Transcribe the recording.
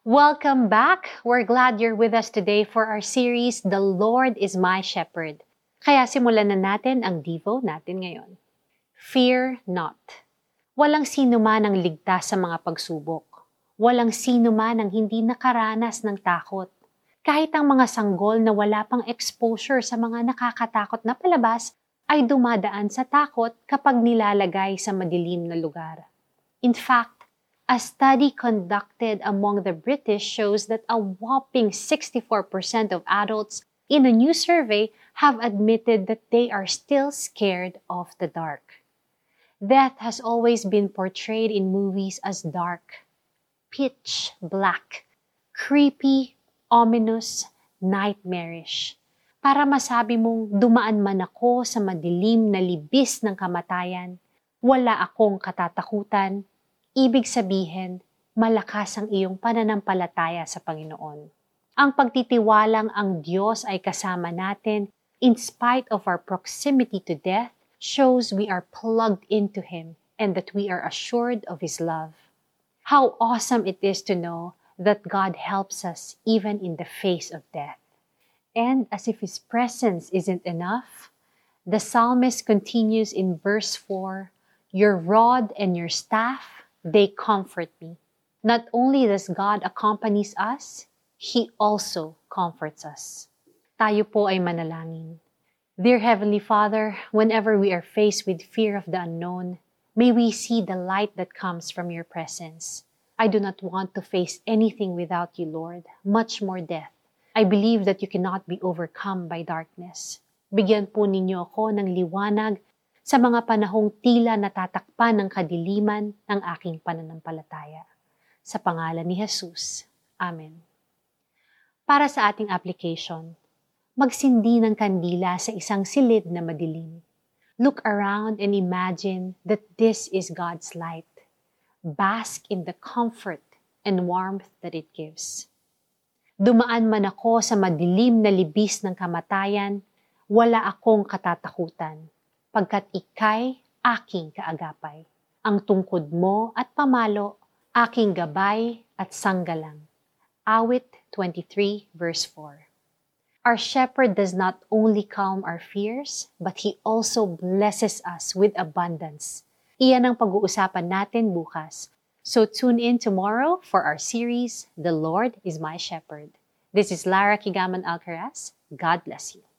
Welcome back! We're glad you're with us today for our series, The Lord is My Shepherd. Kaya simulan na natin ang Devo natin ngayon. Fear not. Walang sino man ang ligtas sa mga pagsubok. Walang sino man ang hindi nakaranas ng takot. Kahit ang mga sanggol na wala pang exposure sa mga nakakatakot na palabas ay dumadaan sa takot kapag nilalagay sa madilim na lugar. In fact, a study conducted among the British shows that a whopping 64% of adults in a new survey have admitted that they are still scared of the dark. Death has always been portrayed in movies as dark, pitch black, creepy, ominous, nightmarish para masabi mong dumaan man ako sa madilim na libis ng kamatayan, wala akong katatakutan, ibig sabihin, malakas ang iyong pananampalataya sa Panginoon. Ang pagtitiwalang ang Diyos ay kasama natin in spite of our proximity to death shows we are plugged into Him and that we are assured of His love. How awesome it is to know that God helps us even in the face of death. And as if his presence isn't enough, the psalmist continues in verse 4 Your rod and your staff, they comfort me. Not only does God accompanies us, He also comforts us. Tayo po ay manalangin. Dear Heavenly Father, whenever we are faced with fear of the unknown, may we see the light that comes from your presence. I do not want to face anything without you, Lord, much more death. I believe that you cannot be overcome by darkness. Bigyan po ninyo ako ng liwanag sa mga panahong tila natatakpan ng kadiliman ng aking pananampalataya. Sa pangalan ni Jesus. Amen. Para sa ating application, magsindi ng kandila sa isang silid na madilim. Look around and imagine that this is God's light. Bask in the comfort and warmth that it gives. Dumaan man ako sa madilim na libis ng kamatayan, wala akong katatakutan, pagkat ikay aking kaagapay. Ang tungkod mo at pamalo, aking gabay at sanggalang. Awit 23 verse 4 Our shepherd does not only calm our fears, but he also blesses us with abundance. Iyan ang pag-uusapan natin bukas So tune in tomorrow for our series, The Lord is My Shepherd. This is Lara Kigaman Alcaraz. God bless you.